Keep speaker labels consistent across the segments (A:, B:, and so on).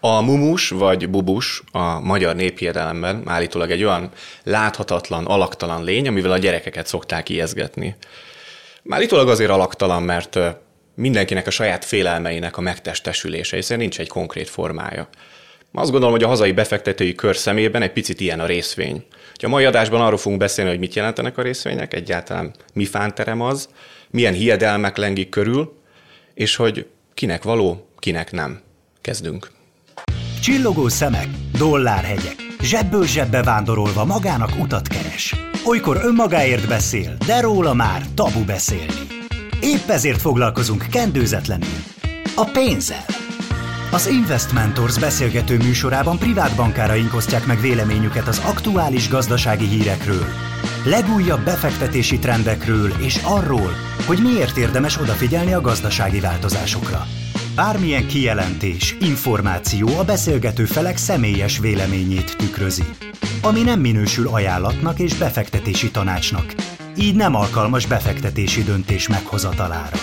A: A mumus vagy bubus a magyar néphiedelemben állítólag egy olyan láthatatlan, alaktalan lény, amivel a gyerekeket szokták ijeszgetni. Állítólag azért alaktalan, mert mindenkinek a saját félelmeinek a megtestesülése, hiszen nincs egy konkrét formája. Azt gondolom, hogy a hazai befektetői kör szemében egy picit ilyen a részvény. A mai adásban arról fogunk beszélni, hogy mit jelentenek a részvények, egyáltalán mi fánterem az, milyen hiedelmek lengik körül, és hogy kinek való, kinek nem. Kezdünk.
B: Csillogó szemek, dollárhegyek, zsebből zsebbe vándorolva magának utat keres. Olykor önmagáért beszél, de róla már tabu beszélni. Épp ezért foglalkozunk kendőzetlenül. A pénzzel. Az Investmentors beszélgető műsorában privát bankáraink osztják meg véleményüket az aktuális gazdasági hírekről, legújabb befektetési trendekről és arról, hogy miért érdemes odafigyelni a gazdasági változásokra. Bármilyen kijelentés, információ a beszélgető felek személyes véleményét tükrözi, ami nem minősül ajánlatnak és befektetési tanácsnak, így nem alkalmas befektetési döntés meghozatalára.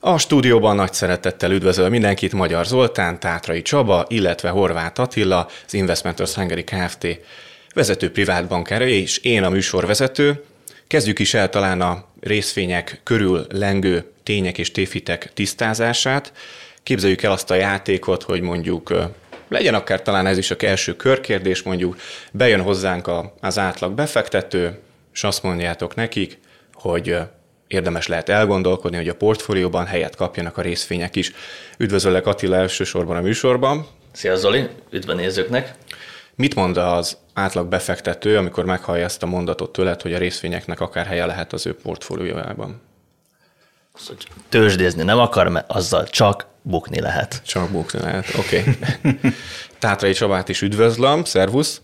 A: A stúdióban nagy szeretettel üdvözöl mindenkit Magyar Zoltán, Tátrai Csaba, illetve Horváth Attila, az Investmentors Hungary Kft. vezető privátbankára, és én a műsorvezető. Kezdjük is el talán a részvények körül lengő tények és téfitek tisztázását. Képzeljük el azt a játékot, hogy mondjuk legyen akár talán ez is a első körkérdés, mondjuk bejön hozzánk az átlag befektető, és azt mondjátok nekik, hogy érdemes lehet elgondolkodni, hogy a portfólióban helyet kapjanak a részvények is. Üdvözöllek Attila elsősorban a műsorban.
C: Szia Zoli, üdv nézőknek!
A: Mit mond az átlag befektető, amikor meghallja ezt a mondatot tőled, hogy a részvényeknek akár helye lehet az ő portfóliójában?
C: Az, hogy tőzsdézni nem akar, mert azzal csak bukni lehet.
A: Csak bukni lehet, oké. Okay. Tátrai Csabát is üdvözlöm, szervusz!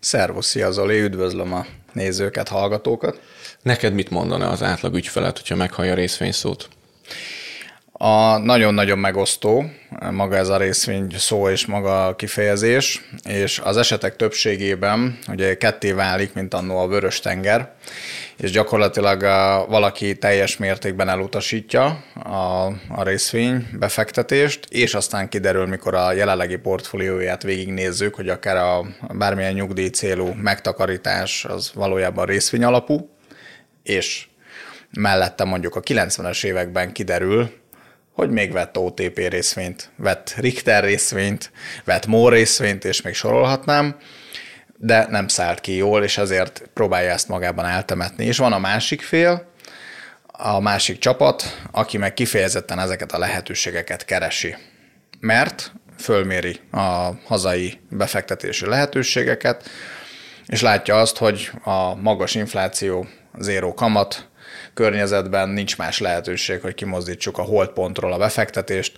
D: Szervusz, szia Zoli, üdvözlöm a nézőket, hallgatókat.
A: Neked mit mondana az átlag ügyfelet, hogyha meghallja a részvényszót?
D: A nagyon-nagyon megosztó maga ez a részvény szó és maga a kifejezés, és az esetek többségében ugye ketté válik, mint annó a vörös tenger, és gyakorlatilag valaki teljes mértékben elutasítja a, a részvény befektetést, és aztán kiderül, mikor a jelenlegi portfólióját végignézzük, hogy akár a bármilyen nyugdíj célú megtakarítás az valójában részvény alapú, és mellette mondjuk a 90-es években kiderül, hogy még vett OTP részvényt, vett Richter részvényt, vett MOR részvényt, és még sorolhatnám, de nem szállt ki jól, és ezért próbálja ezt magában eltemetni. És van a másik fél, a másik csapat, aki meg kifejezetten ezeket a lehetőségeket keresi. Mert fölméri a hazai befektetési lehetőségeket, és látja azt, hogy a magas infláció, zéró kamat környezetben nincs más lehetőség, hogy kimozdítsuk a holdpontról a befektetést,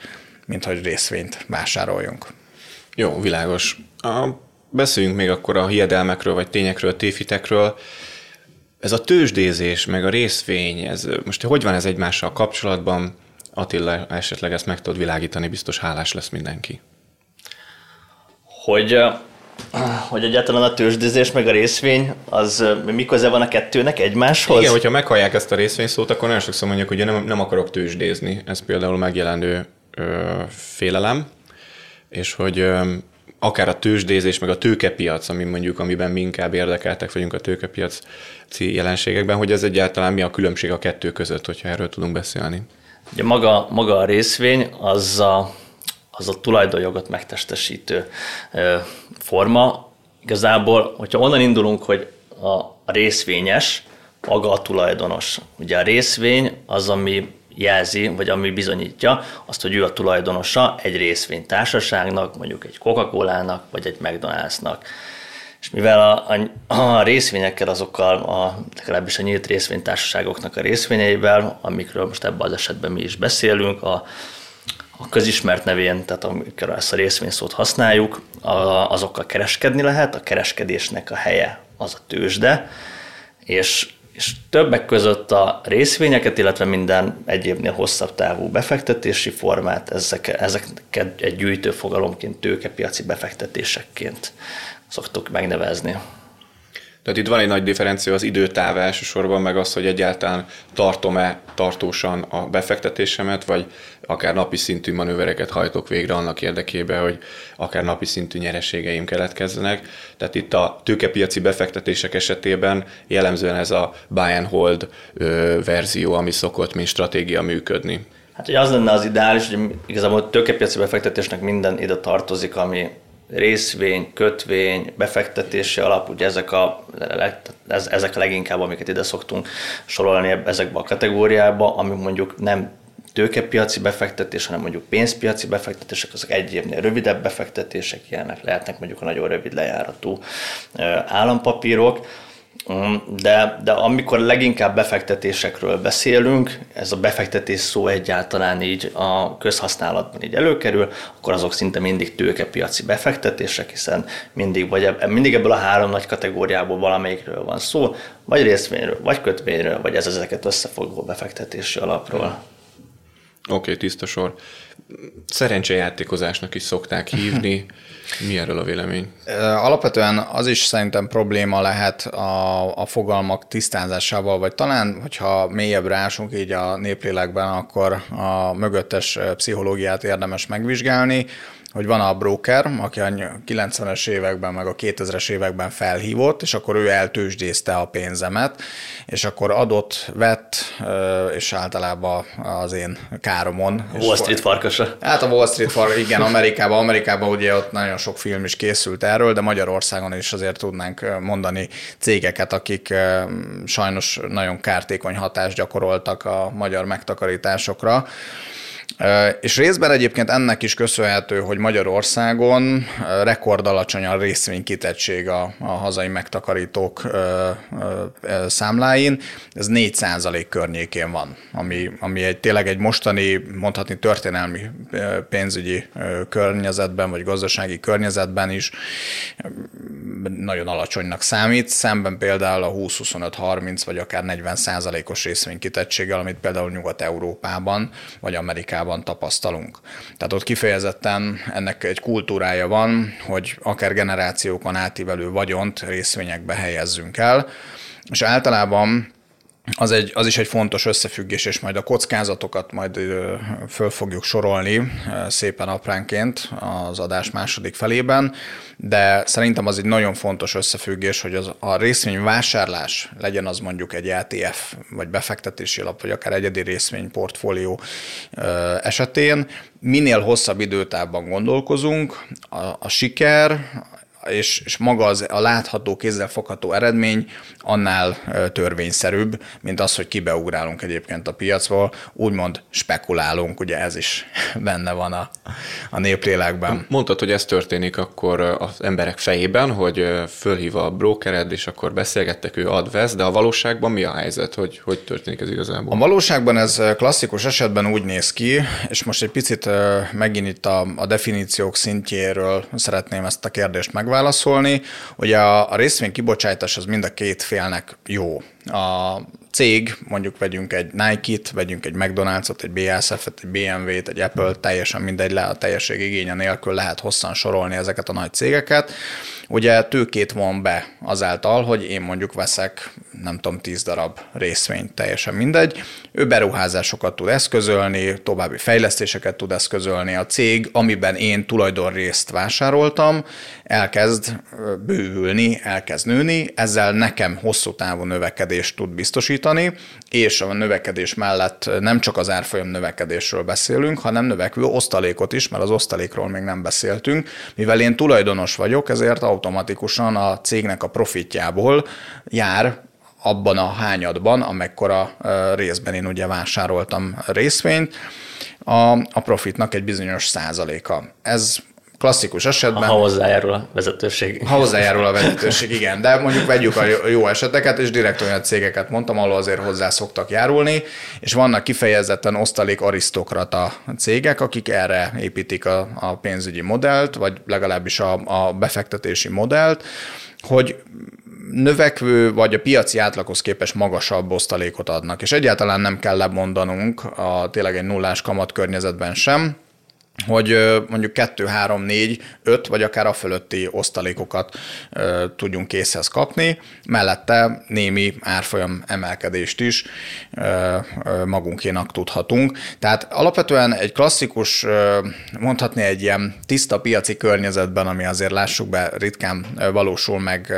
D: mint hogy részvényt vásároljunk.
A: Jó, világos. A, beszéljünk még akkor a hiedelmekről, vagy tényekről, téfitekről. Ez a tőzsdézés, meg a részvény, ez, most hogy van ez egymással kapcsolatban? Attila, esetleg ezt meg tudod világítani, biztos hálás lesz mindenki.
C: Hogy hogy egyáltalán a tőzsdézés meg a részvény, az mi köze van a kettőnek egymáshoz?
A: Igen, hogyha meghallják ezt a részvény szót, akkor nagyon sokszor mondjuk, hogy nem, nem akarok tőzsdézni. Ez például megjelenő ö, félelem, és hogy ö, akár a tőzsdézés, meg a tőkepiac, ami mondjuk, amiben mi inkább érdekeltek vagyunk a tőkepiaci jelenségekben, hogy ez egyáltalán mi a különbség a kettő között, hogyha erről tudunk beszélni.
C: Ugye maga, maga a részvény az a az a tulajdonjogot megtestesítő forma. Igazából, hogyha onnan indulunk, hogy a részvényes, maga a tulajdonos. Ugye a részvény az, ami jelzi, vagy ami bizonyítja azt, hogy ő a tulajdonosa egy részvénytársaságnak, mondjuk egy Coca-Cola-nak, vagy egy McDonald's-nak. És mivel a, a, a részvényekkel azokkal, a, legalábbis a nyílt részvénytársaságoknak a részvényeivel, amikről most ebben az esetben mi is beszélünk, a, a közismert nevén, tehát amikor ezt a részvényszót használjuk, azokkal kereskedni lehet, a kereskedésnek a helye az a tőzsde, és, és többek között a részvényeket, illetve minden egyébnél hosszabb távú befektetési formát, ezek, ezeket egy gyűjtő fogalomként, tőkepiaci befektetésekként szoktuk megnevezni.
A: Tehát itt van egy nagy differencia az időtáv elsősorban, meg az, hogy egyáltalán tartom-e tartósan a befektetésemet, vagy akár napi szintű manővereket hajtok végre annak érdekében, hogy akár napi szintű nyereségeim keletkezzenek. Tehát itt a tőkepiaci befektetések esetében jellemzően ez a buy and hold verzió, ami szokott, mint stratégia működni.
C: Hát, hogy az lenne az ideális, hogy igazából a tőkepiaci befektetésnek minden ide tartozik, ami részvény, kötvény, befektetési alap, ugye ezek a, ezek a leginkább, amiket ide szoktunk sorolni ezekbe a kategóriába, ami mondjuk nem tőkepiaci befektetés, hanem mondjuk pénzpiaci befektetések, azok egy évnél rövidebb befektetések, ilyenek lehetnek mondjuk a nagyon rövid lejáratú állampapírok, de, de amikor leginkább befektetésekről beszélünk, ez a befektetés szó egyáltalán így a közhasználatban így előkerül, akkor azok szinte mindig tőkepiaci befektetések, hiszen mindig, vagy mindig ebből a három nagy kategóriából valamelyikről van szó, vagy részvényről, vagy kötvényről, vagy ez ezeket összefogó befektetési alapról.
A: Oké, okay, tiszta sor. Szerencsejátékozásnak is szokták hívni. Mi erről a vélemény?
D: Alapvetően az is szerintem probléma lehet a, a fogalmak tisztázásával, vagy talán, hogyha mélyebbre ásunk így a néplélekben, akkor a mögöttes pszichológiát érdemes megvizsgálni hogy van a broker, aki a 90-es években, meg a 2000-es években felhívott, és akkor ő eltősdézte a pénzemet, és akkor adott, vett, és általában az én káromon.
C: Wall Street farkasa.
D: Hát a Wall Street farkasa, igen, Amerikában, Amerikában ugye ott nagyon sok film is készült erről, de Magyarországon is azért tudnánk mondani cégeket, akik sajnos nagyon kártékony hatást gyakoroltak a magyar megtakarításokra. És részben egyébként ennek is köszönhető, hogy Magyarországon rekord alacsony a részvénykitettség a, a hazai megtakarítók számláin. Ez 4 környékén van, ami, ami egy, tényleg egy mostani, mondhatni történelmi pénzügyi környezetben, vagy gazdasági környezetben is nagyon alacsonynak számít, szemben például a 20-25-30 vagy akár 40 os részvénykitettséggel, amit például Nyugat-Európában vagy Amerikában tapasztalunk. Tehát ott kifejezetten ennek egy kultúrája van, hogy akár generációkon átívelő vagyont részvényekbe helyezzünk el, és általában az, egy, az is egy fontos összefüggés, és majd a kockázatokat majd föl fogjuk sorolni szépen apránként az adás második felében, de szerintem az egy nagyon fontos összefüggés, hogy az, a részvényvásárlás legyen az mondjuk egy ETF, vagy befektetési lap, vagy akár egyedi részvényportfólió esetén, minél hosszabb időtávban gondolkozunk, a, a siker, és, és maga az, a látható, kézzelfogható eredmény annál törvényszerűbb, mint az, hogy kibeugrálunk egyébként a piacról, úgymond spekulálunk, ugye ez is benne van a, a néplélekben.
A: Mondtad, hogy ez történik akkor az emberek fejében, hogy fölhív a brokered, és akkor beszélgettek, ő ad, vesz, de a valóságban mi a helyzet, hogy hogy történik ez igazából?
D: A valóságban ez klasszikus esetben úgy néz ki, és most egy picit megint itt a, a definíciók szintjéről szeretném ezt a kérdést megválaszolni, válaszolni. Ugye a, a részvény kibocsátás az mind a két félnek jó. A cég, mondjuk vegyünk egy Nike-t, vegyünk egy McDonald's-ot, egy BASF-et, egy BMW-t, egy Apple, teljesen mindegy, le a teljesség igénye nélkül lehet hosszan sorolni ezeket a nagy cégeket. Ugye tőkét von be azáltal, hogy én mondjuk veszek, nem tudom, 10 darab részvényt, teljesen mindegy. Ő beruházásokat tud eszközölni, további fejlesztéseket tud eszközölni. A cég, amiben én tulajdonrészt vásároltam, elkezd bővülni, elkezd nőni, ezzel nekem hosszú távú növekedést tud biztosítani, és a növekedés mellett nem csak az árfolyam növekedésről beszélünk, hanem növekvő osztalékot is, mert az osztalékról még nem beszéltünk. Mivel én tulajdonos vagyok, ezért automatikusan a cégnek a profitjából jár abban a hányadban, amekkora részben én ugye vásároltam részvényt, a, a profitnak egy bizonyos százaléka. Ez klasszikus esetben...
C: Ha hozzájárul a vezetőség.
D: Ha hozzájárul a vezetőség, igen. De mondjuk vegyük a jó eseteket, és direkt olyan cégeket mondtam, ahol azért hozzá szoktak járulni, és vannak kifejezetten osztalék arisztokrata cégek, akik erre építik a, a pénzügyi modellt, vagy legalábbis a, a befektetési modellt, hogy növekvő vagy a piaci átlaghoz képest magasabb osztalékot adnak, és egyáltalán nem kell lemondanunk a tényleg egy nullás kamat környezetben sem, hogy mondjuk 2, 3, 4, 5 vagy akár a fölötti osztalékokat tudjunk készhez kapni, mellette némi árfolyam emelkedést is magunkénak tudhatunk. Tehát alapvetően egy klasszikus, mondhatni egy ilyen tiszta piaci környezetben, ami azért lássuk be ritkán valósul meg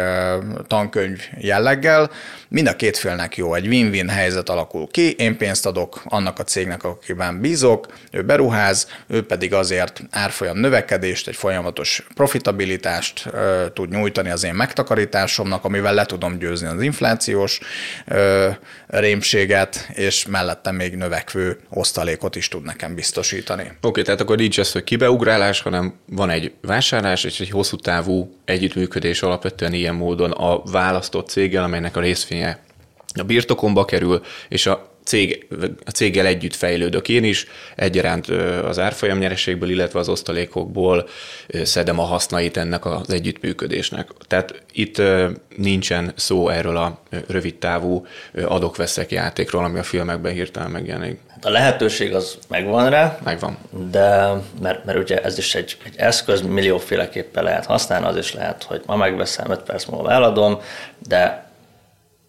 D: tankönyv jelleggel, mind a két félnek jó, egy win-win helyzet alakul ki, én pénzt adok annak a cégnek, akiben bízok, ő beruház, ő pedig azért árfolyam növekedést, egy folyamatos profitabilitást ö, tud nyújtani az én megtakarításomnak, amivel le tudom győzni az inflációs ö, rémséget, és mellette még növekvő osztalékot is tud nekem biztosítani. Oké,
A: okay, tehát akkor nincs ez, hogy kibeugrálás, hanem van egy vásárlás és egy hosszú távú együttműködés alapvetően ilyen módon a választott céggel, amelynek a részvénye a birtokomba kerül, és a cég, a céggel együtt fejlődök én is, egyaránt az árfolyam nyereségből, illetve az osztalékokból szedem a hasznait ennek az együttműködésnek. Tehát itt nincsen szó erről a rövid távú adok-veszek játékról, ami a filmekben hirtelen megjelenik.
C: Hát a lehetőség az megvan rá.
A: Megvan.
C: De, mert, mert ugye ez is egy, egy eszköz, millióféleképpen lehet használni, az is lehet, hogy ma megveszem, 5 perc múlva eladom, de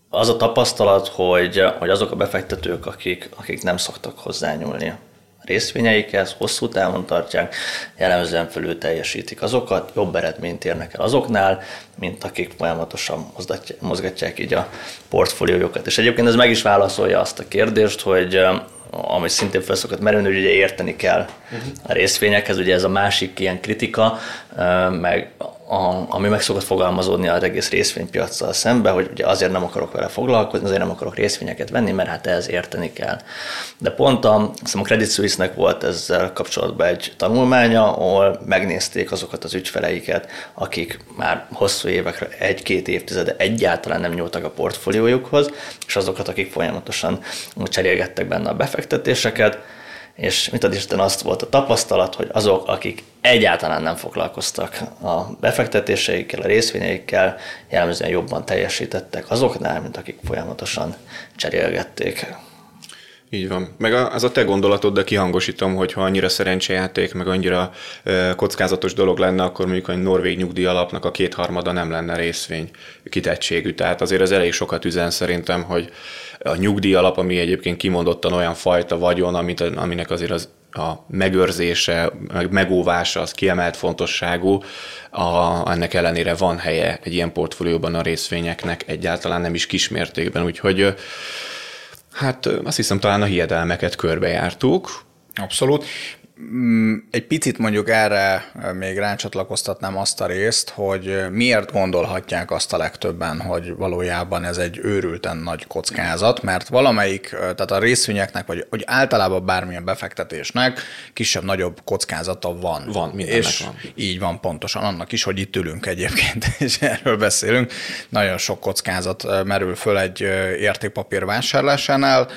C: az a tapasztalat, hogy, hogy azok a befektetők, akik, akik nem szoktak hozzányúlni részvényeikhez, hosszú távon tartják, jellemzően felül teljesítik azokat, jobb eredményt érnek el azoknál, mint akik folyamatosan mozgatják így a portfóliójukat. És egyébként ez meg is válaszolja azt a kérdést, hogy ami szintén fel szokott merülni, hogy ugye érteni kell a részvényekhez, ugye ez a másik ilyen kritika, meg a, ami meg szokott fogalmazódni az egész részvénypiacsal szembe, hogy ugye azért nem akarok vele foglalkozni, azért nem akarok részvényeket venni, mert hát ehhez érteni kell. De pont a, a Credit Suisse-nek volt ezzel kapcsolatban egy tanulmánya, ahol megnézték azokat az ügyfeleiket, akik már hosszú évekre, egy-két évtizede egyáltalán nem nyúltak a portfóliójukhoz, és azokat, akik folyamatosan cserélgettek benne a befektetéseket, és mit ad Isten azt volt a tapasztalat, hogy azok, akik egyáltalán nem foglalkoztak a befektetéseikkel, a részvényeikkel, jellemzően jobban teljesítettek azoknál, mint akik folyamatosan cserélgették.
A: Így van. Meg az a te gondolatod, de kihangosítom, hogy ha annyira szerencsejáték, meg annyira kockázatos dolog lenne, akkor mondjuk a norvég nyugdíj alapnak a kétharmada nem lenne részvény kitettségű. Tehát azért az elég sokat üzen szerintem, hogy a nyugdíj alap, ami egyébként kimondottan olyan fajta vagyon, amit, aminek azért az a megőrzése, meg megóvása az kiemelt fontosságú, a, ennek ellenére van helye egy ilyen portfólióban a részvényeknek egyáltalán nem is kismértékben, úgyhogy hát azt hiszem talán a hiedelmeket körbejártuk.
D: Abszolút. Mm, egy picit mondjuk erre még rácsatlakoztatnám azt a részt, hogy miért gondolhatják azt a legtöbben, hogy valójában ez egy őrülten nagy kockázat, mert valamelyik, tehát a részvényeknek, vagy hogy általában bármilyen befektetésnek kisebb-nagyobb kockázata van.
A: Van, mindennek és van.
D: így van pontosan, annak is, hogy itt ülünk egyébként, és erről beszélünk. Nagyon sok kockázat merül föl egy értékpapír vásárlásánál,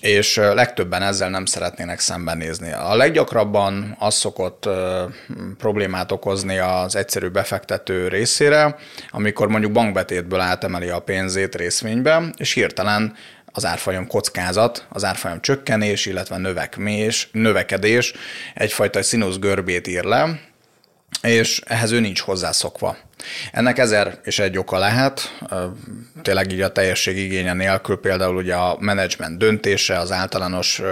D: és legtöbben ezzel nem szeretnének szembenézni. A leggyakrabban az szokott problémát okozni az egyszerű befektető részére, amikor mondjuk bankbetétből átemeli a pénzét részvénybe, és hirtelen az árfolyam kockázat, az árfolyam csökkenés, illetve növekmés, növekedés egyfajta színusz görbét ír le, és ehhez ő nincs hozzászokva. Ennek ezer és egy oka lehet, tényleg így a teljesség igénye nélkül például ugye a menedzsment döntése, az általános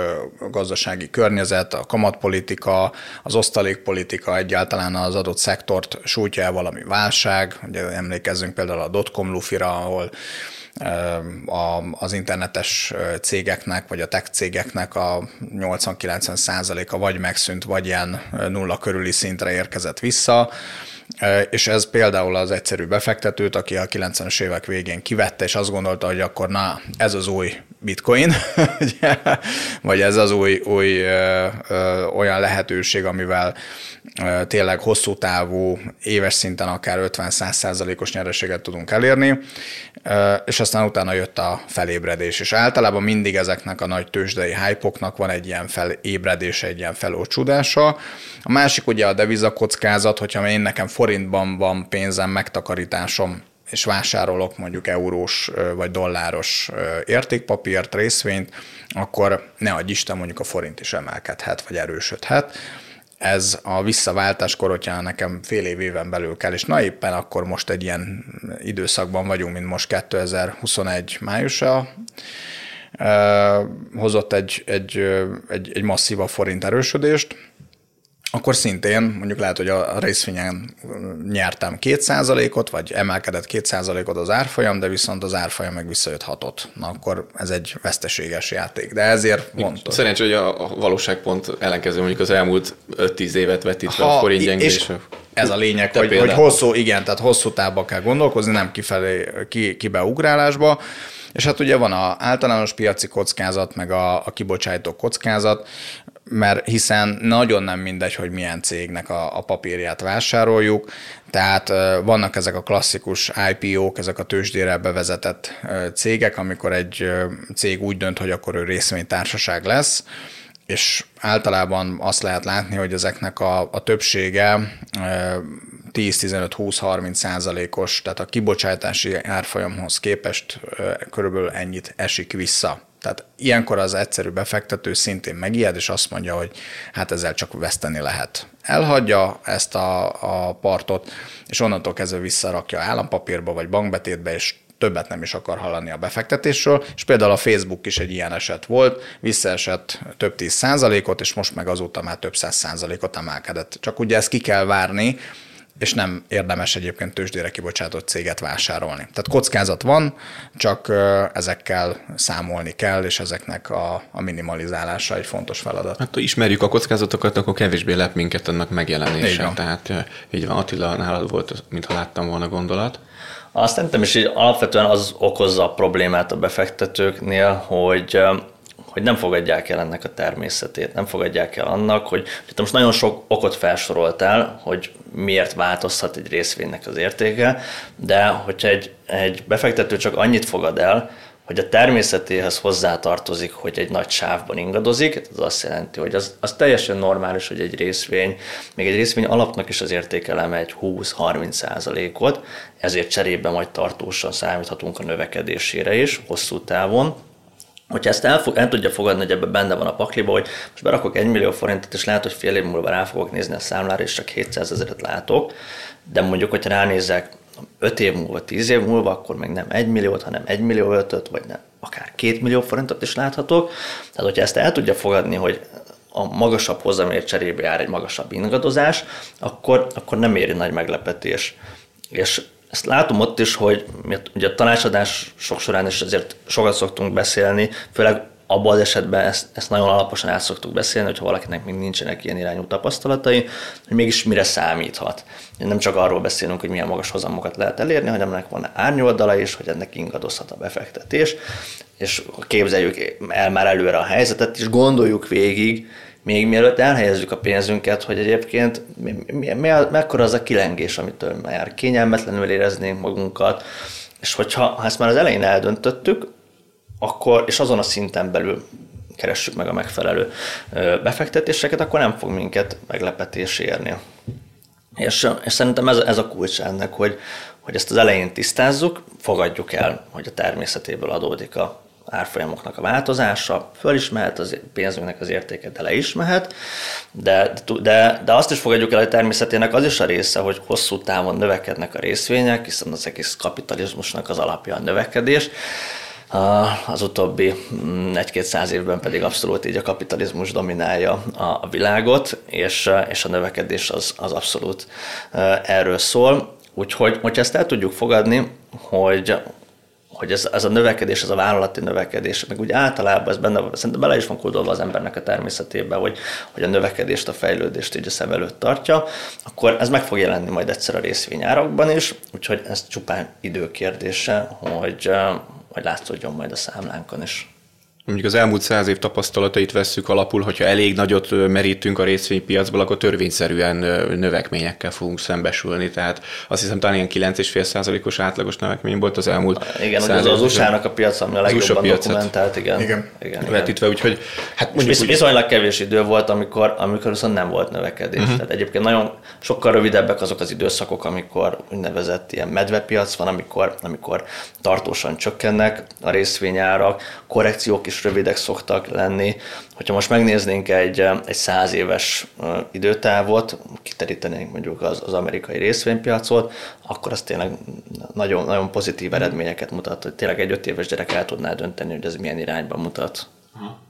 D: gazdasági környezet, a kamatpolitika, az osztalékpolitika egyáltalán az adott szektort sújtja el valami válság, ugye emlékezzünk például a dotcom lufira, ahol az internetes cégeknek, vagy a tech cégeknek a 80-90 százaléka vagy megszűnt, vagy ilyen nulla körüli szintre érkezett vissza, és ez például az egyszerű befektetőt, aki a 90-es évek végén kivette, és azt gondolta, hogy akkor na, ez az új bitcoin, vagy ez az új, új ö, ö, olyan lehetőség, amivel ö, tényleg hosszú távú, éves szinten akár 50-100 százalékos nyereséget tudunk elérni, ö, és aztán utána jött a felébredés, és általában mindig ezeknek a nagy tőzsdei hype van egy ilyen felébredése, egy ilyen felócsúdása. A másik ugye a devizakockázat, hogyha én nekem forintban van pénzem, megtakarításom, és vásárolok mondjuk eurós vagy dolláros értékpapírt, részvényt, akkor ne adj Isten, mondjuk a forint is emelkedhet, vagy erősödhet. ez a visszaváltáskor, hogyha nekem fél év éven belül kell, és na éppen akkor most egy ilyen időszakban vagyunk, mint most 2021 májusa, hozott egy, egy, egy, egy masszíva forint erősödést, akkor szintén mondjuk lehet, hogy a részvényen nyertem 2%-ot, vagy emelkedett 2%-ot az árfolyam, de viszont az árfolyam meg visszajött hatot. Na akkor ez egy veszteséges játék, de ezért mondtam.
A: Szerencsé, hogy a valóság pont ellenkező, mondjuk az elmúlt 5-10 évet vetítve ha, a forint gyengülésre.
D: Ez a lényeg, hogy, hogy hosszú, igen, tehát hosszú távba kell gondolkozni, nem kifelé, ki, kibeugrálásba. És hát ugye van a általános piaci kockázat, meg a, a kibocsátó kockázat, mert hiszen nagyon nem mindegy, hogy milyen cégnek a, a papírját vásároljuk, tehát vannak ezek a klasszikus IPO-k, ezek a tőzsdére bevezetett cégek, amikor egy cég úgy dönt, hogy akkor ő részvénytársaság lesz, és általában azt lehet látni, hogy ezeknek a, a többsége 10-15-20-30 százalékos, tehát a kibocsátási árfolyamhoz képest körülbelül ennyit esik vissza. Tehát ilyenkor az egyszerű befektető szintén megijed, és azt mondja, hogy hát ezzel csak veszteni lehet. Elhagyja ezt a, a partot, és onnantól kezdve visszarakja állampapírba vagy bankbetétbe, és többet nem is akar hallani a befektetésről, és például a Facebook is egy ilyen eset volt, visszaesett több tíz százalékot, és most meg azóta már több száz százalékot emelkedett. Csak ugye ezt ki kell várni, és nem érdemes egyébként tőzsdére kibocsátott céget vásárolni. Tehát kockázat van, csak ezekkel számolni kell, és ezeknek a, a minimalizálása egy fontos feladat.
A: Hát ha ismerjük a kockázatokat, akkor kevésbé lep minket annak megjelenése. Így van. Tehát így van, Attila, nálad volt, mintha láttam volna gondolat.
C: Azt nem is, hogy alapvetően az okozza a problémát a befektetőknél, hogy hogy nem fogadják el ennek a természetét, nem fogadják el annak, hogy te most nagyon sok okot felsoroltál, hogy miért változhat egy részvénynek az értéke, de hogyha egy, egy befektető csak annyit fogad el, hogy a természetéhez hozzátartozik, hogy egy nagy sávban ingadozik, ez azt jelenti, hogy az, az teljesen normális, hogy egy részvény, még egy részvény alapnak is az értékeleme egy 20-30 százalékot, ezért cserébe majd tartósan számíthatunk a növekedésére is, hosszú távon, hogyha ezt el, el tudja fogadni, hogy ebben benne van a pakliba, hogy most berakok 1 millió forintot, és lehet, hogy fél év múlva rá fogok nézni a számlára, és csak 700 ezeret látok, de mondjuk, hogyha ránézek 5 év múlva, 10 év múlva, akkor még nem 1 milliót, hanem 1 millió 5 vagy nem, akár 2 millió forintot is láthatok. Tehát, hogyha ezt el tudja fogadni, hogy a magasabb hozamért cserébe jár egy magasabb ingadozás, akkor, akkor nem éri nagy meglepetés. És ezt látom ott is, hogy ugye a tanácsadás sok során is azért sokat szoktunk beszélni, főleg abban az esetben ezt, ezt nagyon alaposan át szoktuk beszélni, hogyha valakinek még nincsenek ilyen irányú tapasztalatai, hogy mégis mire számíthat. Nem csak arról beszélünk, hogy milyen magas hozamokat lehet elérni, hanem ennek van árnyoldala is, hogy ennek ingadozhat a befektetés, és képzeljük el már előre a helyzetet, és gondoljuk végig, még mielőtt elhelyezzük a pénzünket, hogy egyébként mi, mi, mi, mekkora az a kilengés, amitől már kényelmetlenül éreznénk magunkat, és hogyha ha ezt már az elején eldöntöttük, akkor, és azon a szinten belül keressük meg a megfelelő befektetéseket, akkor nem fog minket meglepetés érni. És, és szerintem ez, ez a kulcs ennek, hogy, hogy ezt az elején tisztázzuk, fogadjuk el, hogy a természetéből adódik a, árfolyamoknak a változása, föl is mehet, az pénzünknek az értéke, de le is mehet, de, de, de azt is fogadjuk el, hogy természetének az is a része, hogy hosszú távon növekednek a részvények, hiszen az egész kapitalizmusnak az alapja a növekedés, az utóbbi mm, egy-két száz évben pedig abszolút így a kapitalizmus dominálja a világot, és, és a növekedés az, az abszolút erről szól. Úgyhogy, hogyha ezt el tudjuk fogadni, hogy, hogy ez, ez a növekedés, ez a vállalati növekedés, meg úgy általában ez benne, szerintem bele is van kódolva az embernek a természetébe, hogy, hogy a növekedést, a fejlődést így a szem előtt tartja, akkor ez meg fog jelenni majd egyszer a részvényárakban is, úgyhogy ez csupán időkérdése, hogy, hogy látszódjon majd a számlánkon is
A: mondjuk az elmúlt száz év tapasztalatait vesszük alapul, hogyha elég nagyot merítünk a részvénypiacból, akkor törvényszerűen növekményekkel fogunk szembesülni. Tehát azt hiszem talán ilyen 9,5%-os átlagos növekmény volt az elmúlt
C: Igen, száz az, az USA-nak a piac, ami a legjobban dokumentált, igen.
A: Igen. igen, vetítve, úgyhogy
C: hát mondjuk úgy... viszonylag kevés idő volt, amikor, amikor viszont nem volt növekedés. Uh-huh. Tehát egyébként nagyon sokkal rövidebbek azok az időszakok, amikor úgynevezett ilyen medvepiac van, amikor, amikor tartósan csökkennek a részvényárak, korrekciók is is rövidek szoktak lenni. Hogyha most megnéznénk egy, egy száz éves időtávot, kiterítenénk mondjuk az, az amerikai részvénypiacot, akkor az tényleg nagyon, nagyon pozitív eredményeket mutat, hogy tényleg egy öt éves gyerek el tudná dönteni, hogy ez milyen irányba mutat. Aha.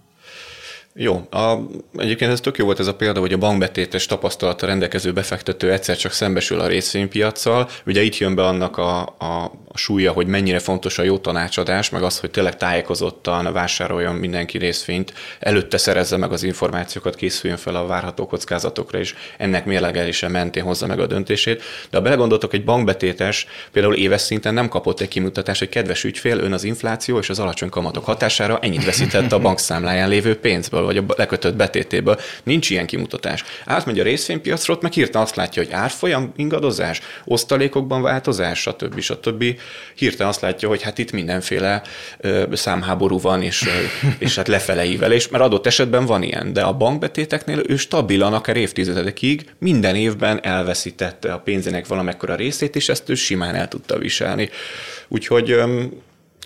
A: Jó, a, egyébként ez tök jó volt ez a példa, hogy a bankbetétes tapasztalata rendelkező befektető egyszer csak szembesül a részvénypiacsal. Ugye itt jön be annak a, a, súlya, hogy mennyire fontos a jó tanácsadás, meg az, hogy tényleg tájékozottan vásároljon mindenki részvényt, előtte szerezze meg az információkat, készüljön fel a várható kockázatokra, és ennek mérlegelése mentén hozza meg a döntését. De ha belegondoltok, egy bankbetétes például éves szinten nem kapott egy kimutatást, hogy kedves ügyfél, ön az infláció és az alacsony kamatok hatására ennyit veszített a bankszámláján lévő pénzből vagy a lekötött betétéből. Nincs ilyen kimutatás. Átmegy a részvénypiacra, meg hirtelen azt látja, hogy árfolyam ingadozás, osztalékokban változás, stb. stb. Hirtelen azt látja, hogy hát itt mindenféle ö, számháború van, és, és hát lefeleivelés, mert adott esetben van ilyen, de a bankbetéteknél ő stabilan, akár évtizedekig minden évben elveszítette a pénzének valamekkora részét, és ezt ő simán el tudta viselni. Úgyhogy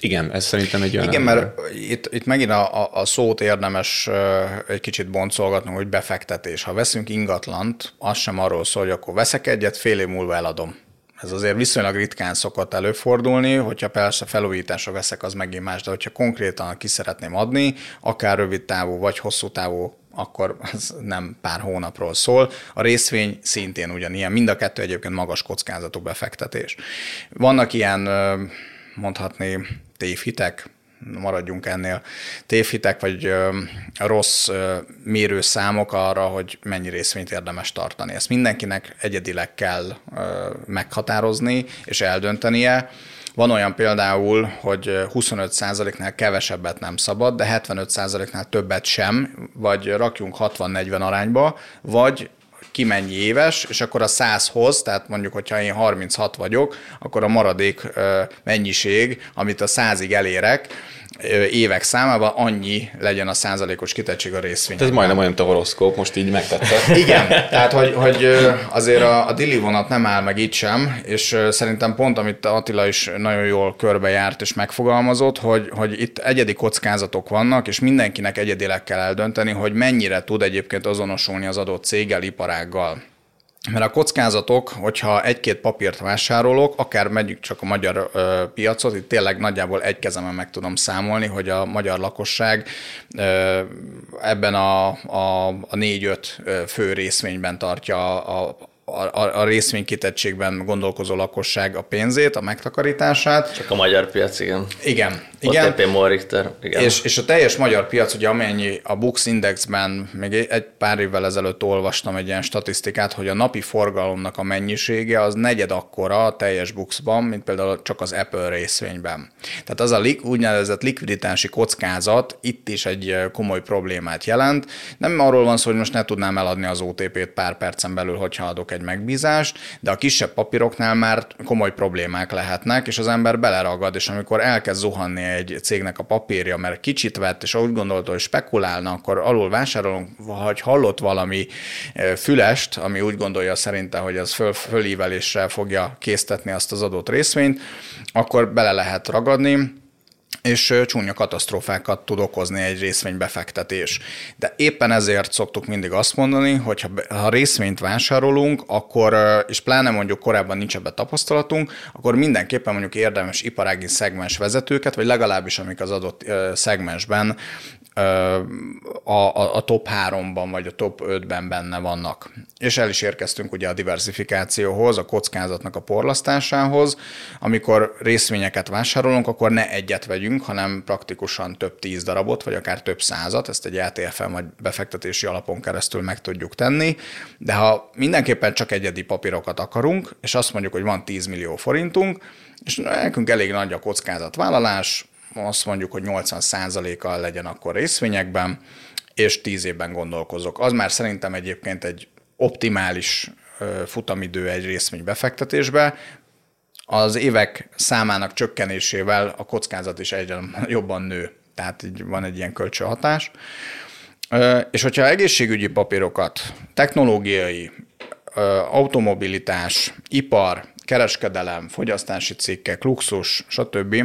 A: igen, ez szerintem egy olyan...
D: Igen, mert itt, itt megint a, a, szót érdemes egy kicsit boncolgatnunk, hogy befektetés. Ha veszünk ingatlant, az sem arról szól, hogy akkor veszek egyet, fél év múlva eladom. Ez azért viszonylag ritkán szokott előfordulni, hogyha persze felújításra veszek, az megint más, de hogyha konkrétan ki szeretném adni, akár rövid távú vagy hosszú távú akkor az nem pár hónapról szól. A részvény szintén ugyanilyen, mind a kettő egyébként magas kockázatú befektetés. Vannak ilyen mondhatni tévhitek, maradjunk ennél, tévhitek vagy ö, rossz ö, mérőszámok arra, hogy mennyi részvényt érdemes tartani. Ezt mindenkinek egyedileg kell ö, meghatározni és eldöntenie. Van olyan például, hogy 25%-nál kevesebbet nem szabad, de 75%-nál többet sem, vagy rakjunk 60-40 arányba, vagy ki mennyi éves, és akkor a 100-hoz, tehát mondjuk, hogyha én 36 vagyok, akkor a maradék mennyiség, amit a 100-ig elérek, évek számában annyi legyen a százalékos kitettség a részvény.
A: Ez majdnem olyan, mint a horoszkóp, most így megtetted.
D: Igen, tehát hogy, hogy azért a, a dili vonat nem áll meg itt sem, és szerintem pont, amit Attila is nagyon jól körbejárt és megfogalmazott, hogy, hogy itt egyedi kockázatok vannak, és mindenkinek egyedileg kell eldönteni, hogy mennyire tud egyébként azonosulni az adott céggel, iparággal. Mert a kockázatok, hogyha egy-két papírt vásárolok, akár megyük csak a magyar ö, piacot, itt tényleg nagyjából egy kezemen meg tudom számolni, hogy a magyar lakosság ö, ebben a, a, a négy-öt fő részvényben tartja a, a, a részvénykitettségben gondolkozó lakosság a pénzét, a megtakarítását.
C: Csak a magyar piac, igen.
D: Igen.
C: Igen. OTP Richter,
D: igen. És, és a teljes magyar piac, ugye amennyi a Bux Indexben, még egy pár évvel ezelőtt olvastam egy ilyen statisztikát, hogy a napi forgalomnak a mennyisége az negyed akkora a teljes Buxban, mint például csak az Apple részvényben. Tehát az a lik, úgynevezett likviditási kockázat itt is egy komoly problémát jelent. Nem arról van szó, hogy most ne tudnám eladni az OTP-t pár percen belül, hogyha adok egy megbízást, de a kisebb papíroknál már komoly problémák lehetnek, és az ember beleragad, és amikor elkezd zuhanni egy cégnek a papírja, mert kicsit vett, és úgy gondolta, hogy spekulálna, akkor alul vásárolunk, vagy hallott valami e, fülest, ami úgy gondolja szerinte, hogy az föl, fölíveléssel fogja késztetni azt az adott részvényt, akkor bele lehet ragadni, és csúnya katasztrófákat tud okozni egy részvénybefektetés. De éppen ezért szoktuk mindig azt mondani, hogy ha, részvényt vásárolunk, akkor, és pláne mondjuk korábban nincs ebbe tapasztalatunk, akkor mindenképpen mondjuk érdemes iparági szegmens vezetőket, vagy legalábbis amik az adott szegmensben a, a, a top 3-ban vagy a top 5-ben benne vannak. És el is érkeztünk ugye a diversifikációhoz, a kockázatnak a porlasztásához. Amikor részvényeket vásárolunk, akkor ne egyet vegyünk, hanem praktikusan több tíz darabot, vagy akár több százat, ezt egy ETF-en vagy befektetési alapon keresztül meg tudjuk tenni. De ha mindenképpen csak egyedi papírokat akarunk, és azt mondjuk, hogy van 10 millió forintunk, és nekünk elég nagy a kockázatvállalás, azt mondjuk, hogy 80%-kal legyen akkor részvényekben, és 10 évben gondolkozok. Az már szerintem egyébként egy optimális futamidő egy részvény befektetésbe, az évek számának csökkenésével a kockázat is egyre jobban nő. Tehát így van egy ilyen kölcsönhatás. És hogyha egészségügyi papírokat, technológiai, automobilitás, ipar, kereskedelem, fogyasztási cikkek, luxus, stb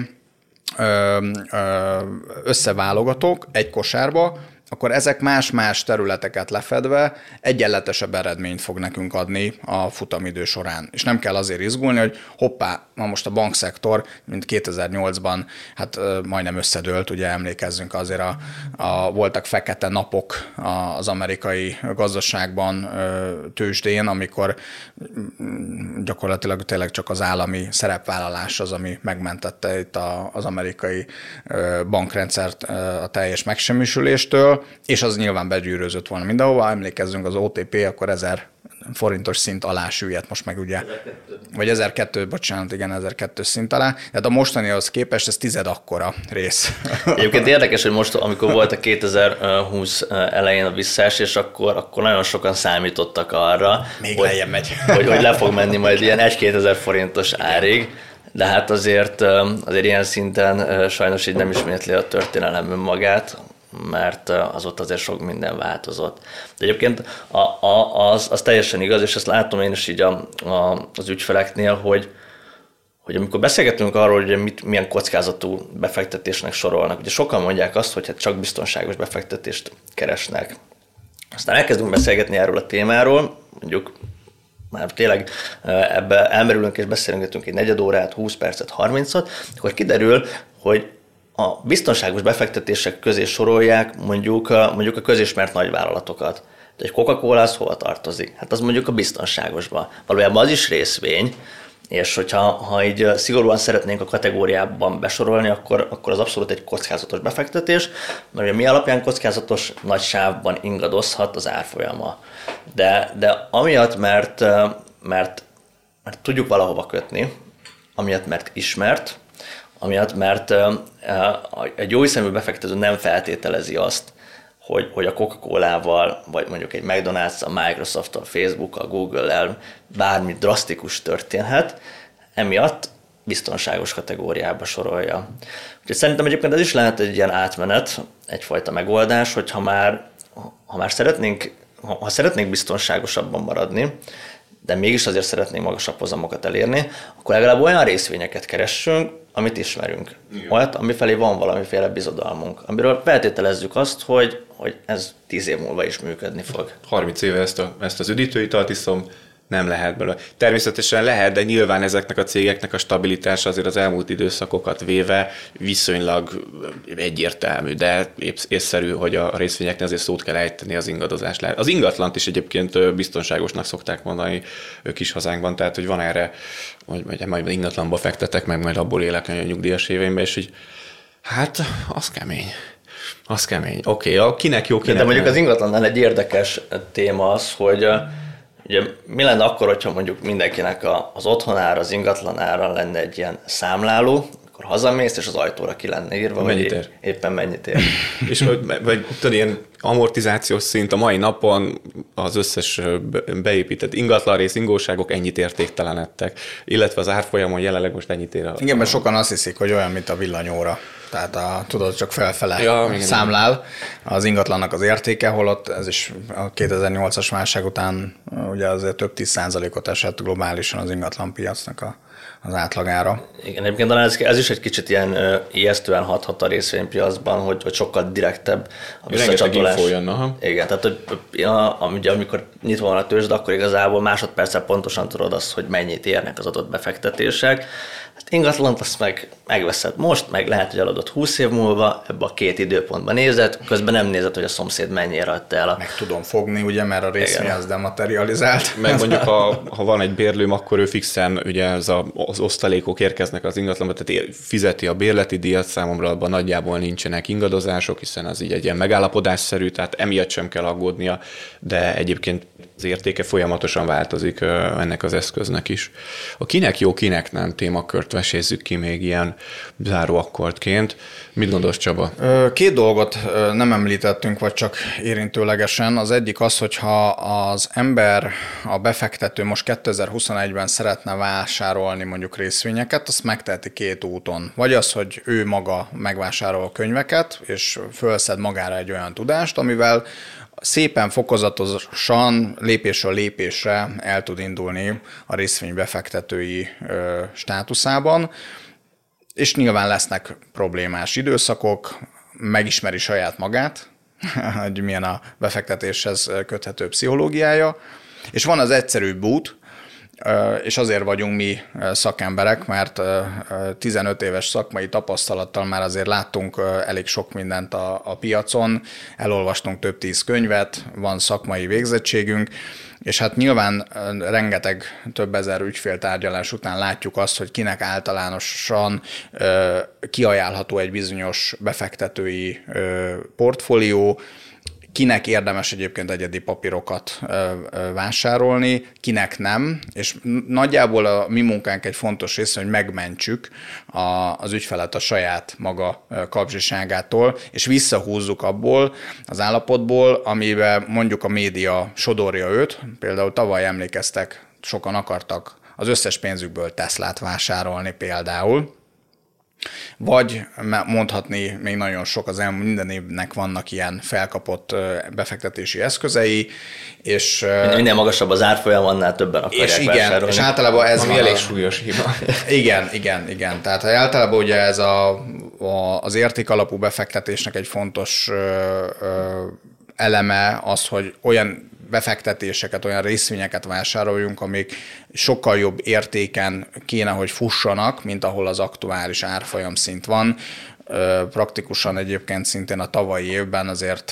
D: összeválogatok egy kosárba, akkor ezek más-más területeket lefedve egyenletesebb eredményt fog nekünk adni a futamidő során. És nem kell azért izgulni, hogy hoppá, ma most a bankszektor, mint 2008-ban, hát majdnem összedőlt, ugye emlékezzünk azért a, a voltak fekete napok az amerikai gazdaságban tőzsdén, amikor mm, gyakorlatilag tényleg csak az állami szerepvállalás az, ami megmentette itt az amerikai bankrendszert a teljes megsemmisüléstől, és az nyilván begyűrözött volna mindenhova. Emlékezzünk, az OTP akkor 1000 forintos szint alá süllyedt, most meg ugye, 1002. vagy 1002, bocsánat, igen, 1002 szint alá. Tehát a mostanihoz képest ez tized akkora rész.
C: Egyébként érdekes, hogy most, amikor volt a 2020 elején a visszaesés, akkor, akkor nagyon sokan számítottak arra,
D: Még hogy, megy.
C: hogy, hogy le fog menni majd ilyen 1-2 ezer forintos árig de hát azért, azért ilyen szinten sajnos így nem ismétli a történelem önmagát mert az ott azért sok minden változott. De egyébként a, a, az, az teljesen igaz, és ezt látom én is így a, a, az ügyfeleknél, hogy, hogy amikor beszélgetünk arról, hogy mit, milyen kockázatú befektetésnek sorolnak, ugye sokan mondják azt, hogy hát csak biztonságos befektetést keresnek. Aztán elkezdünk beszélgetni erről a témáról, mondjuk már tényleg ebbe elmerülünk és beszélgetünk egy negyed órát, 20 percet, 30-at, akkor kiderül, hogy a biztonságos befektetések közé sorolják mondjuk a, mondjuk a közismert nagyvállalatokat. De egy Coca-Cola az hova tartozik? Hát az mondjuk a biztonságosba. Valójában az is részvény, és hogyha ha így szigorúan szeretnénk a kategóriában besorolni, akkor, akkor az abszolút egy kockázatos befektetés, mert ugye mi alapján kockázatos nagy sávban ingadozhat az árfolyama. De, de amiatt, mert, mert, mert tudjuk valahova kötni, amiatt, mert ismert, amiatt, mert egy jó hiszemű befektető nem feltételezi azt, hogy, hogy a Coca-Colával, vagy mondjuk egy McDonald's, a Microsoft, a Facebook, a Google-el bármi drasztikus történhet, emiatt biztonságos kategóriába sorolja. Úgyhogy szerintem egyébként ez is lehet egy ilyen átmenet, egyfajta megoldás, hogy ha már, ha már szeretnénk, ha szeretnénk biztonságosabban maradni, de mégis azért szeretnénk magasabb hozamokat elérni, akkor legalább olyan részvényeket keressünk, amit ismerünk. Igen. Olyat, amifelé van valamiféle bizodalmunk, amiről feltételezzük azt, hogy, hogy ez tíz év múlva is működni fog.
A: 30 éve ezt, a, ezt az üdítőitalt iszom, nem lehet belőle. Természetesen lehet, de nyilván ezeknek a cégeknek a stabilitása azért az elmúlt időszakokat véve viszonylag egyértelmű, de észszerű, hogy a részvényeknél azért szót kell ejteni az ingadozás. Az ingatlant is egyébként biztonságosnak szokták mondani kis hazánkban, tehát hogy van erre, hogy majd ingatlanba fektetek, meg majd abból élek a nyugdíjas éveimben, és hogy hát az kemény. Az kemény. Oké, okay, kinek jó, kinek
C: De mondjuk nem. az ingatlannál egy érdekes téma az, hogy Ugye mi lenne akkor, hogyha mondjuk mindenkinek a, az otthonára, az ingatlanára lenne egy ilyen számláló, akkor hazamész, és az ajtóra ki lenne írva,
A: mennyit ér?
C: éppen mennyit ér.
A: és vagy, vagy tudod, ilyen amortizációs szint a mai napon az összes beépített ingatlan rész, ingóságok ennyit értéktelenedtek, illetve az árfolyamon jelenleg most ennyit ér. A,
D: Igen, mert sokan azt hiszik, hogy olyan, mint a villanyóra. Tehát a, tudod, csak felfele ja, számlál az ingatlannak az értéke, holott ez is a 2008-as válság után ugye azért több tíz százalékot esett globálisan az ingatlan piacnak a, az átlagára.
C: Igen, egyébként talán ez, ez is egy kicsit ilyen ö, ijesztően hathat a részvénypiacban, hogy, hogy sokkal direktebb
A: a visszacsatolás. Jön, aha.
C: Igen, tehát hogy ja, ugye, amikor nyitva van a tőzsd, akkor igazából másodperccel pontosan tudod azt, hogy mennyit érnek az adott befektetések, Hát ingatlant azt meg megveszed most, meg lehet, hogy eladod 20 év múlva, ebbe a két időpontban nézed, közben nem nézed, hogy a szomszéd mennyire adta el. A...
D: Meg tudom fogni, ugye, mert a részvény az dematerializált.
A: Meg mondjuk, ha, ha van egy bérlőm, akkor ő fixen, ugye ez a, az osztalékok érkeznek az ingatlanba, tehát fizeti a bérleti díjat, számomra abban nagyjából nincsenek ingadozások, hiszen az így egy ilyen megállapodásszerű, tehát emiatt sem kell aggódnia, de egyébként az értéke folyamatosan változik ennek az eszköznek is. A kinek jó, kinek nem témakört vesézzük ki még ilyen záróakkordként. Mit gondolsz, Csaba?
D: Két dolgot nem említettünk, vagy csak érintőlegesen. Az egyik az, hogyha az ember, a befektető most 2021-ben szeretne vásárolni mondjuk részvényeket, azt megteheti két úton. Vagy az, hogy ő maga megvásárol könyveket, és fölszed magára egy olyan tudást, amivel szépen fokozatosan, lépésről lépésre el tud indulni a részvénybefektetői státuszában. És nyilván lesznek problémás időszakok, megismeri saját magát, hogy milyen a befektetéshez köthető pszichológiája, és van az egyszerűbb út, és azért vagyunk mi szakemberek, mert 15 éves szakmai tapasztalattal már azért láttunk elég sok mindent a, a piacon, elolvastunk több tíz könyvet, van szakmai végzettségünk, és hát nyilván rengeteg több ezer ügyféltárgyalás után látjuk azt, hogy kinek általánosan kiajánlható egy bizonyos befektetői portfólió, kinek érdemes egyébként egyedi papírokat vásárolni, kinek nem, és nagyjából a mi munkánk egy fontos része, hogy megmentsük az ügyfelet a saját maga kapzsiságától, és visszahúzzuk abból az állapotból, amiben mondjuk a média sodorja őt, például tavaly emlékeztek, sokan akartak az összes pénzükből Teslát vásárolni például, vagy mondhatni még nagyon sok az elmúlt minden évnek vannak ilyen felkapott befektetési eszközei, és...
C: Minél magasabb az árfolyam, annál többen akarják
D: és igen, vásárolni. És általában ez
A: Ami elég súlyos hiba.
D: Igen, igen, igen. Tehát általában ugye ez a, a, az értékalapú befektetésnek egy fontos ö, ö, eleme az, hogy olyan befektetéseket, olyan részvényeket vásároljunk, amik sokkal jobb értéken kéne, hogy fussanak, mint ahol az aktuális árfolyam szint van. Praktikusan egyébként szintén a tavalyi évben azért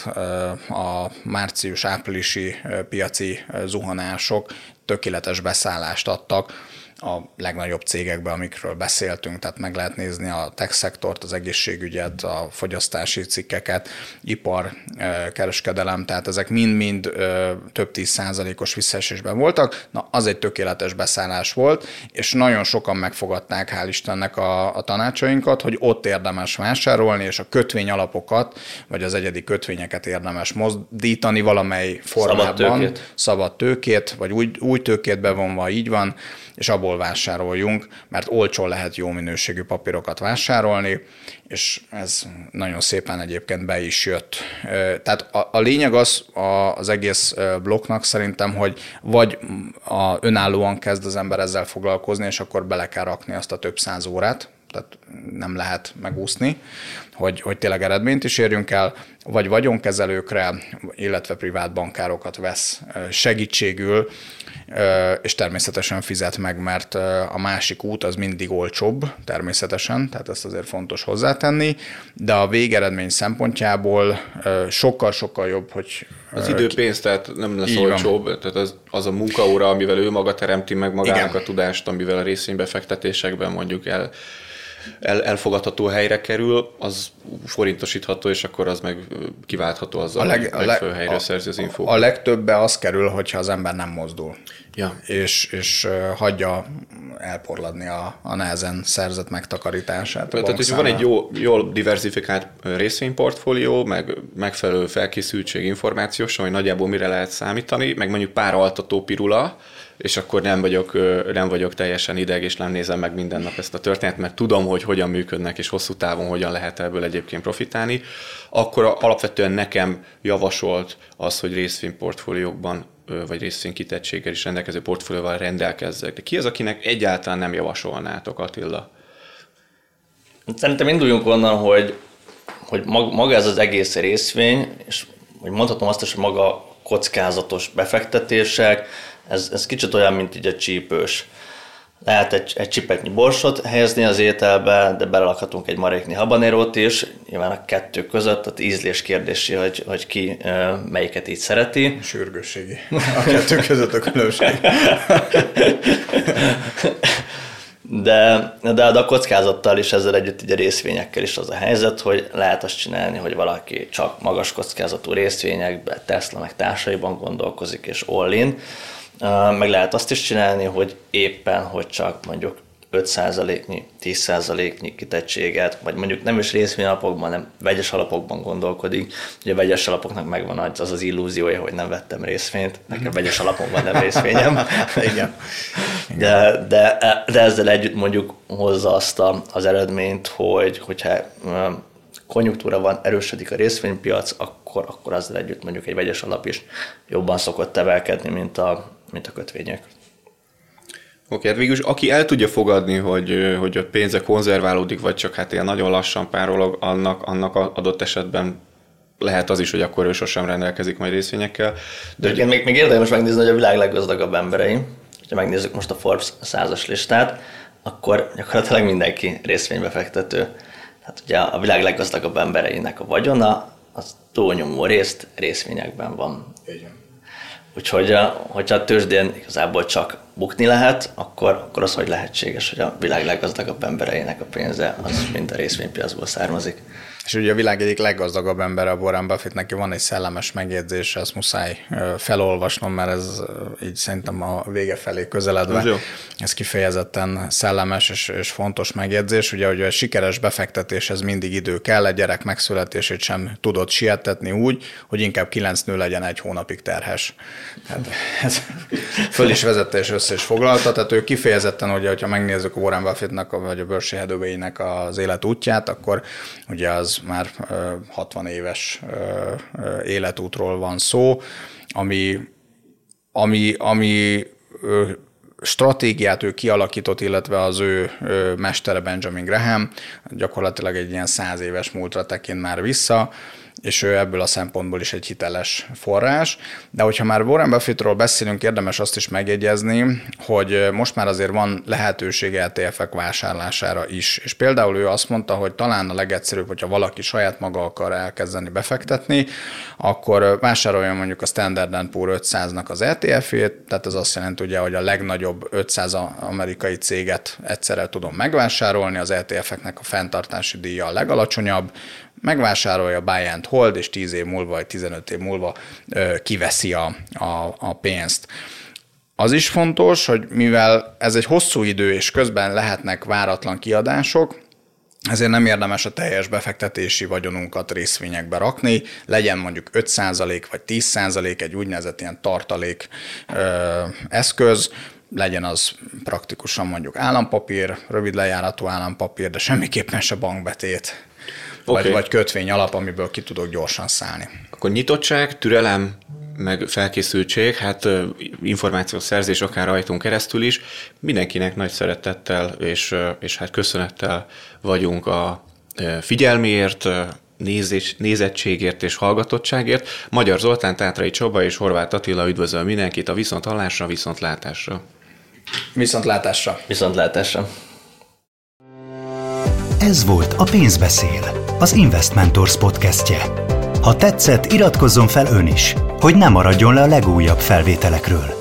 D: a március-áprilisi piaci zuhanások tökéletes beszállást adtak a legnagyobb cégekbe, amikről beszéltünk, tehát meg lehet nézni a tech szektort, az egészségügyet, a fogyasztási cikkeket, ipar, kereskedelem, tehát ezek mind-mind több tíz százalékos visszaesésben voltak. Na, az egy tökéletes beszállás volt, és nagyon sokan megfogadták, hál' Istennek a, a tanácsainkat, hogy ott érdemes vásárolni, és a kötvény alapokat, vagy az egyedi kötvényeket érdemes mozdítani valamely formában. Szabad tőkét, szabad tőkét vagy új, új tőkét bevonva, így van, és abból vásároljunk, mert olcsón lehet jó minőségű papírokat vásárolni, és ez nagyon szépen egyébként be is jött. Tehát a, a lényeg az a, az egész blokknak szerintem, hogy vagy a, önállóan kezd az ember ezzel foglalkozni, és akkor bele kell rakni azt a több száz órát, tehát nem lehet megúszni, hogy, hogy tényleg eredményt is érjünk el, vagy vagyonkezelőkre, illetve privát bankárokat vesz segítségül, és természetesen fizet meg, mert a másik út az mindig olcsóbb, természetesen, tehát ezt azért fontos hozzátenni, de a végeredmény szempontjából sokkal-sokkal jobb, hogy...
A: Az időpénz, tehát nem lesz olcsóbb, van. tehát az, az a munkaóra, amivel ő maga teremti meg magának Igen. a tudást, amivel a részvénybefektetésekben mondjuk el el, elfogadható helyre kerül, az forintosítható, és akkor az meg kiváltható azzal, a leg, hogy leg, helyre a, szerzi az infót.
D: A legtöbbe az kerül, hogyha az ember nem mozdul. Ja. És, és hagyja elporladni a, a nehezen szerzett megtakarítását.
A: Tehát, hogy van egy jó, jól diversifikált részvényportfólió, meg megfelelő felkészültség információs, hogy nagyjából mire lehet számítani, meg mondjuk pár altató pirula, és akkor nem vagyok, nem vagyok teljesen ideg, és nem nézem meg minden nap ezt a történetet, mert tudom, hogy hogyan működnek, és hosszú távon hogyan lehet ebből egyébként profitálni, akkor alapvetően nekem javasolt az, hogy részvényportfóliókban vagy részvénykitettséggel is rendelkező portfólióval rendelkezzek. De ki az, akinek egyáltalán nem javasolnátok, Attila?
C: Szerintem induljunk onnan, hogy, hogy maga ez az egész részvény, és hogy mondhatom azt is, hogy maga kockázatos befektetések, ez, ez kicsit olyan, mint így a csípős. Lehet egy, egy csipetnyi borsot helyezni az ételbe, de belakhatunk egy maréknyi habanérót is. Nyilván a kettő között, tehát ízlés kérdési, hogy, hogy ki melyiket így szereti.
D: Sürgősségi. A kettő között a különbség.
C: De, de, a kockázattal is ezzel együtt így a részvényekkel is az a helyzet, hogy lehet azt csinálni, hogy valaki csak magas kockázatú részvényekbe, Tesla meg társaiban gondolkozik, és all-in, meg lehet azt is csinálni, hogy éppen, hogy csak mondjuk 5%-nyi, 10%-nyi kitettséget, vagy mondjuk nem is részvényalapokban, hanem vegyes alapokban gondolkodik. Ugye a vegyes alapoknak megvan az az illúziója, hogy nem vettem részvényt, nekem vegyes alapokban nem részvényem.
D: Igen.
C: De, de, de, ezzel együtt mondjuk hozza azt a, az eredményt, hogy hogyha konjunktúra van, erősödik a részvénypiac, akkor, akkor azzal együtt mondjuk egy vegyes alap is jobban szokott tevelkedni, mint a, mint a kötvények.
A: Oké, hát végülis aki el tudja fogadni, hogy, hogy a pénze konzerválódik, vagy csak hát ilyen nagyon lassan párolog, annak, annak adott esetben lehet az is, hogy akkor ő sosem rendelkezik majd részvényekkel.
C: De Igen, még, még érdemes megnézni, hogy a világ leggazdagabb emberei, ha megnézzük most a Forbes százas listát, akkor gyakorlatilag mindenki részvénybefektető. Tehát ugye a világ leggazdagabb embereinek a vagyona, az túlnyomó részt részvényekben van. Igen. Úgyhogy, hogyha a tőzsdén igazából csak bukni lehet, akkor, akkor az hogy lehetséges, hogy a világ leggazdagabb embereinek a pénze az mind a részvénypiacból származik.
D: És ugye a világ egyik leggazdagabb ember a Warren Buffett, neki van egy szellemes megjegyzés, ezt muszáj felolvasnom, mert ez így szerintem a vége felé közeledve. Ez, ez kifejezetten szellemes és, és fontos megjegyzés. Ugye, hogy a sikeres befektetéshez mindig idő kell, egy gyerek megszületését sem tudott sietetni úgy, hogy inkább kilenc nő legyen egy hónapig terhes. Hát ez föl is vezette és össze is foglalta, tehát ő kifejezetten, ugye, hogyha megnézzük a Warren Buffettnak vagy a Berkshire Hathaway-nek az életútját, akkor ugye az már 60 éves életútról van szó, ami, ami, ami stratégiát ő kialakított, illetve az ő mestere Benjamin Graham gyakorlatilag egy ilyen száz éves múltra tekint már vissza, és ő ebből a szempontból is egy hiteles forrás. De hogyha már Warren Buffettról beszélünk, érdemes azt is megjegyezni, hogy most már azért van lehetőség ETF-ek vásárlására is. És például ő azt mondta, hogy talán a legegyszerűbb, hogyha valaki saját maga akar elkezdeni befektetni, akkor vásároljon mondjuk a Standard Poor 500-nak az ETF-ét, tehát ez azt jelenti ugye, hogy a legnagyobb 500 amerikai céget egyszerre tudom megvásárolni, az ETF-eknek a fenntartási díja a legalacsonyabb, megvásárolja buy and hold, és 10 év múlva, vagy 15 év múlva kiveszi a, a, a pénzt. Az is fontos, hogy mivel ez egy hosszú idő, és közben lehetnek váratlan kiadások, ezért nem érdemes a teljes befektetési vagyonunkat részvényekbe rakni, legyen mondjuk 5% vagy 10% egy úgynevezett ilyen tartalék ö, eszköz, legyen az praktikusan mondjuk állampapír, rövid lejáratú állampapír, de semmiképpen se bankbetét okay. vagy, vagy kötvény alap, amiből ki tudok gyorsan szállni.
A: Akkor nyitottság, türelem, meg felkészültség, hát információszerzés akár rajtunk keresztül is, mindenkinek nagy szeretettel és, és hát köszönettel vagyunk a figyelmiért, nézés, nézettségért és hallgatottságért. Magyar Zoltán, Tátrai Csaba és Horváth Attila üdvözöl mindenkit a viszont hallásra, viszontlátásra.
D: Viszontlátásra.
C: Viszontlátásra.
B: Ez volt a Pénzbeszél az Investmentors podcastje. Ha tetszett, iratkozzon fel ön is, hogy ne maradjon le a legújabb felvételekről.